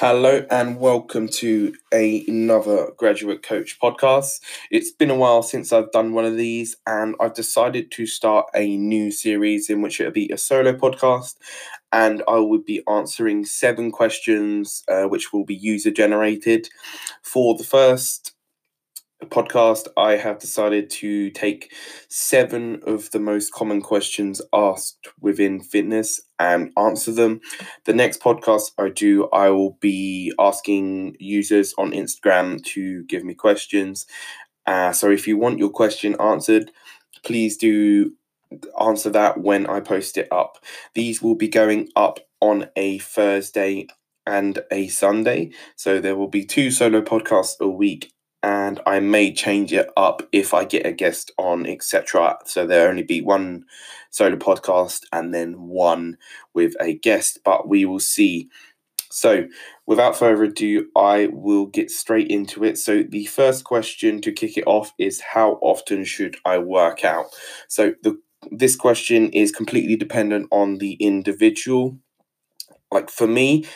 Hello and welcome to a, another Graduate Coach podcast. It's been a while since I've done one of these, and I've decided to start a new series in which it'll be a solo podcast. And I will be answering seven questions, uh, which will be user generated. For the first podcast, I have decided to take seven of the most common questions asked within fitness and answer them. The next podcast I do, I will be asking users on Instagram to give me questions. Uh, so if you want your question answered, please do answer that when I post it up. These will be going up on a Thursday and a Sunday. So there will be two solo podcasts a week and I may change it up if I get a guest on, etc. So there'll only be one solo podcast and then one with a guest, but we will see. So, without further ado, I will get straight into it. So, the first question to kick it off is how often should I work out? So, the this question is completely dependent on the individual. Like for me,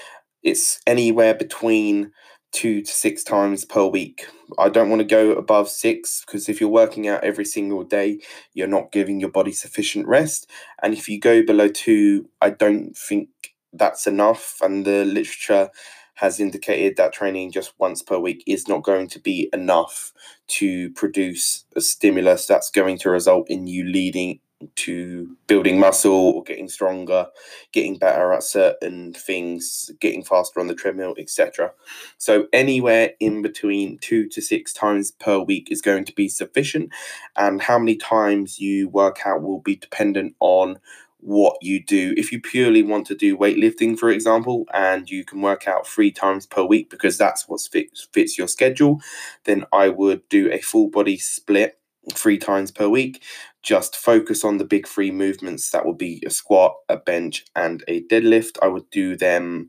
it's anywhere between two to six times per week. I don't want to go above six because if you're working out every single day, you're not giving your body sufficient rest. And if you go below two, I don't think that's enough. And the literature has indicated that training just once per week is not going to be enough to produce a stimulus that's going to result in you leading to building muscle or getting stronger, getting better at certain things, getting faster on the treadmill, etc. So, anywhere in between two to six times per week is going to be sufficient, and how many times you work out will be dependent on what you do. If you purely want to do weightlifting, for example, and you can work out three times per week because that's what fits, fits your schedule, then I would do a full body split three times per week. Just focus on the big three movements. That would be a squat, a bench, and a deadlift. I would do them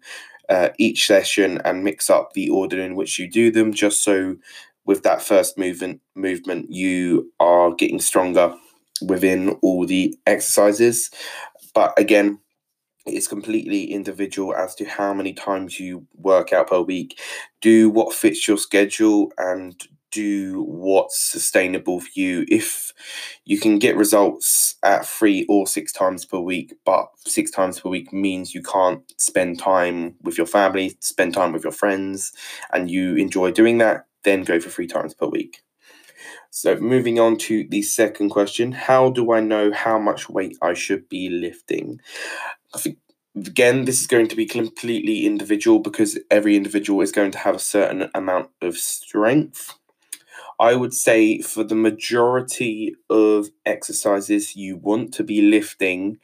uh, each session and mix up the order in which you do them, just so with that first movement movement you are getting stronger within all the exercises. But again, it's completely individual as to how many times you work out per week. Do what fits your schedule and do what's sustainable for you. If you can get results at three or six times per week, but six times per week means you can't spend time with your family, spend time with your friends, and you enjoy doing that, then go for three times per week. So, moving on to the second question How do I know how much weight I should be lifting? I think again, this is going to be completely individual because every individual is going to have a certain amount of strength. I would say for the majority of exercises, you want to be lifting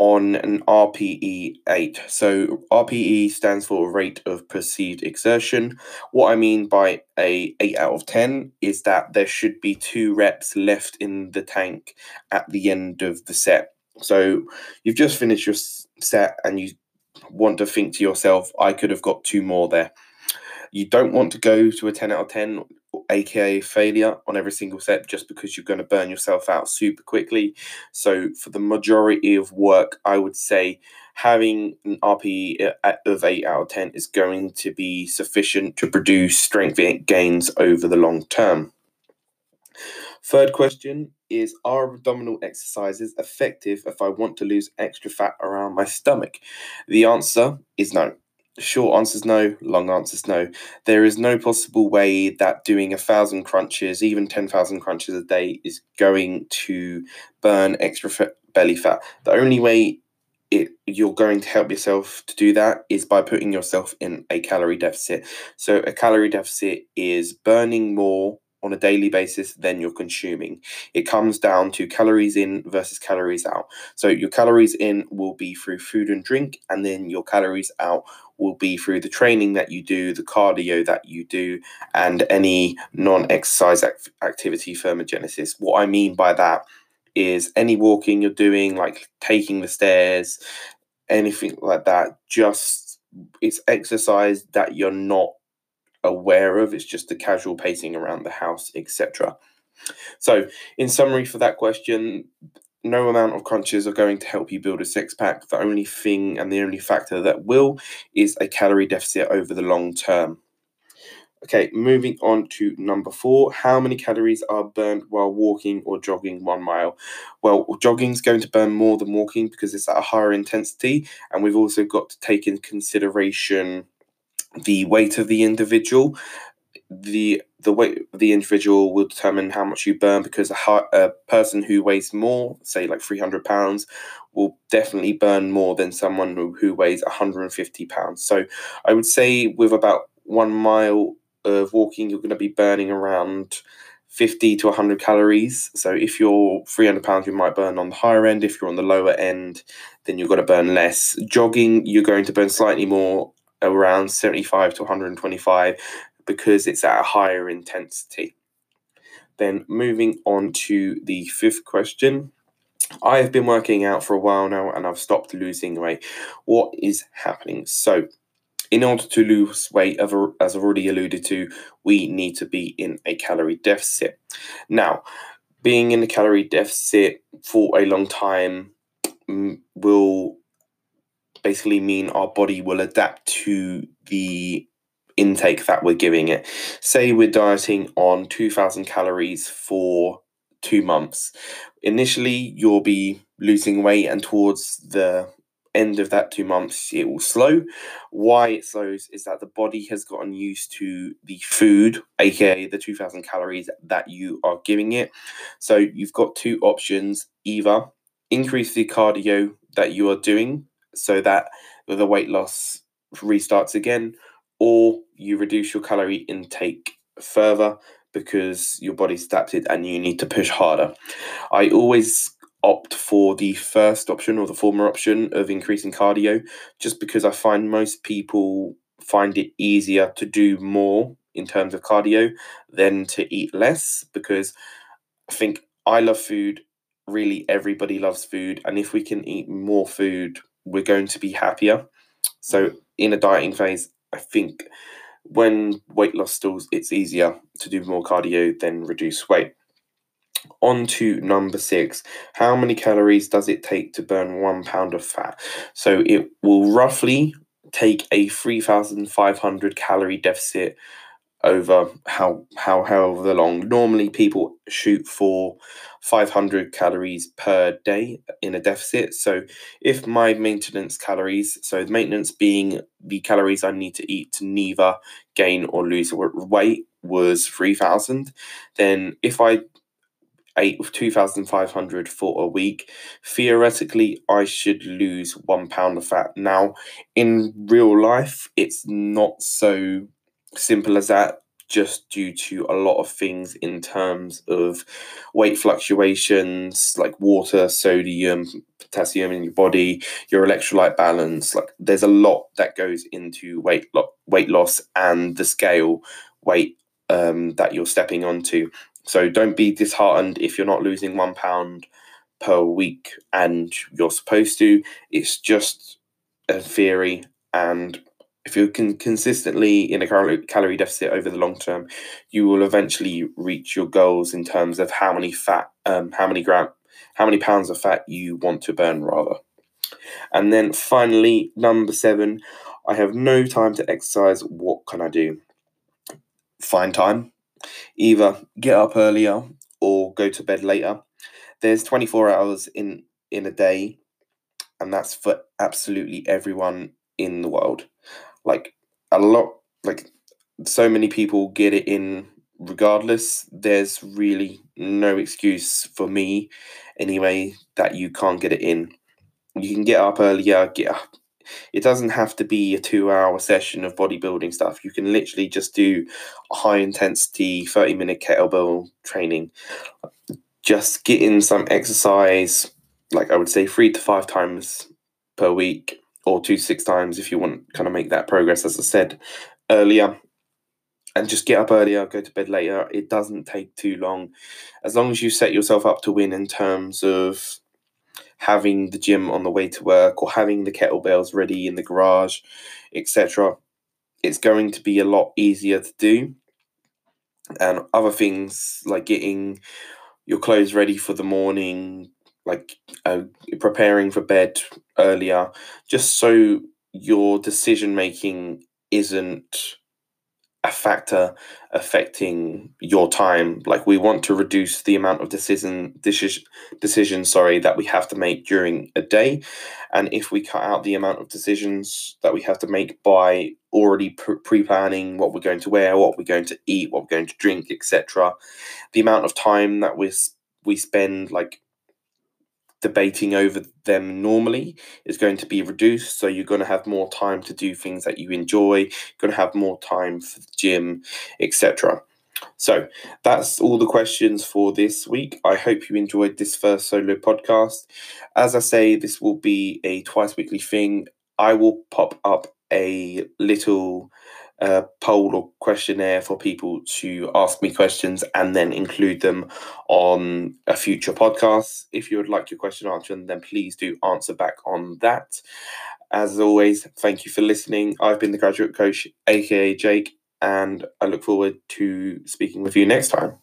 on an RPE 8. So RPE stands for rate of perceived exertion. What I mean by a 8 out of 10 is that there should be two reps left in the tank at the end of the set. So you've just finished your set and you want to think to yourself, I could have got two more there. You don't want to go to a 10 out of 10 aka failure on every single set just because you're going to burn yourself out super quickly. So, for the majority of work, I would say having an RPE of 8 out of 10 is going to be sufficient to produce strength gains over the long term. Third question is Are abdominal exercises effective if I want to lose extra fat around my stomach? The answer is no. Short answers no, long answers no. There is no possible way that doing a thousand crunches, even 10,000 crunches a day, is going to burn extra fat, belly fat. The only way it, you're going to help yourself to do that is by putting yourself in a calorie deficit. So, a calorie deficit is burning more on a daily basis than you're consuming. It comes down to calories in versus calories out. So your calories in will be through food and drink, and then your calories out will be through the training that you do, the cardio that you do, and any non exercise act- activity thermogenesis. What I mean by that is any walking you're doing, like taking the stairs, anything like that, just it's exercise that you're not aware of. It's just the casual pacing around the house, etc. So, in summary, for that question, no amount of crunches are going to help you build a six pack. The only thing and the only factor that will is a calorie deficit over the long term. Okay, moving on to number four. How many calories are burned while walking or jogging one mile? Well, jogging is going to burn more than walking because it's at a higher intensity, and we've also got to take in consideration the weight of the individual. The the weight of the individual will determine how much you burn because a, high, a person who weighs more, say like 300 pounds, will definitely burn more than someone who, weighs 150 pounds. So I would say with about one mile of walking, you're going to be burning around 50 to 100 calories. So if you're 300 pounds, you might burn on the higher end. If you're on the lower end, then you're going to burn less. Jogging, you're going to burn slightly more, around 75 to 125, because it's at a higher intensity. Then moving on to the fifth question. I have been working out for a while now and I've stopped losing weight. What is happening? So, in order to lose weight, as I've already alluded to, we need to be in a calorie deficit. Now, being in a calorie deficit for a long time mm, will basically mean our body will adapt to the intake that we're giving it. Say we're dieting on 2000 calories for two months. Initially, you'll be losing weight, and towards the end of that two months, it will slow. Why it slows is that the body has gotten used to the food, aka the 2000 calories that you are giving it. So you've got two options either increase the cardio that you are doing so that the weight loss restarts again, or you reduce your calorie intake further because your body's adapted and you need to push harder. I always opt for the first option or the former option of increasing cardio just because I find most people find it easier to do more in terms of cardio than to eat less because I think I love food. Really, everybody loves food. And if we can eat more food, we're going to be happier. So, in a dieting phase, I think when weight loss stalls, it's easier to do more cardio than reduce weight. On to number six. How many calories does it take to burn one pound of fat? So it will roughly take a 3,500 calorie deficit over how how however long. Normally, people shoot for 500 calories per day in a deficit. So, if my maintenance calories, so the maintenance being the calories I need to eat to neither gain or lose weight, was 3,000, then if I ate with 2,500 for a week, theoretically, I should lose one pound of fat. Now, in real life, it's not so simple as that just due to a lot of things in terms of weight fluctuations like water, sodium, potassium in your body, your electrolyte balance. Like there's a lot that goes into weight lo- weight loss and the scale weight um, that you're stepping onto. So don't be disheartened if you're not losing one pound per week and you're supposed to. It's just a theory. And if you can consistently in a calorie deficit over the long term, you will eventually reach your goals in terms of how many fat, um, how many gram, how many pounds of fat you want to burn rather. And then finally, number seven, I have no time to exercise. What can I do? Find time either get up earlier or go to bed later. There's 24 hours in in a day and that's for absolutely everyone in the world. Like a lot like so many people get it in regardless. There's really no excuse for me anyway that you can't get it in. You can get up earlier, get up it doesn't have to be a two hour session of bodybuilding stuff. You can literally just do high intensity 30 minute kettlebell training. Just get in some exercise, like I would say three to five times per week or two six times if you want kind of make that progress, as I said earlier. And just get up earlier, go to bed later. It doesn't take too long. As long as you set yourself up to win in terms of having the gym on the way to work or having the kettlebells ready in the garage, etc. It's going to be a lot easier to do. And other things like getting your clothes ready for the morning, like uh, preparing for bed earlier, just so your decision making isn't a factor affecting your time. Like we want to reduce the amount of decision decision decision sorry that we have to make during a day. And if we cut out the amount of decisions that we have to make by already pre-planning what we're going to wear what we're going to eat what we're going to drink etc the amount of time that we we spend like debating over them normally is going to be reduced. So you're going to have more time to do things that you enjoy, you're going to have more time for the gym, etc. So that's all the questions for this week. I hope you enjoyed this first solo podcast. As I say, this will be a twice weekly thing. I will pop up a little a poll or questionnaire for people to ask me questions and then include them on a future podcast. If you would like your question answered, then please do answer back on that. As always, thank you for listening. I've been the graduate coach, aka Jake, and I look forward to speaking with you next time.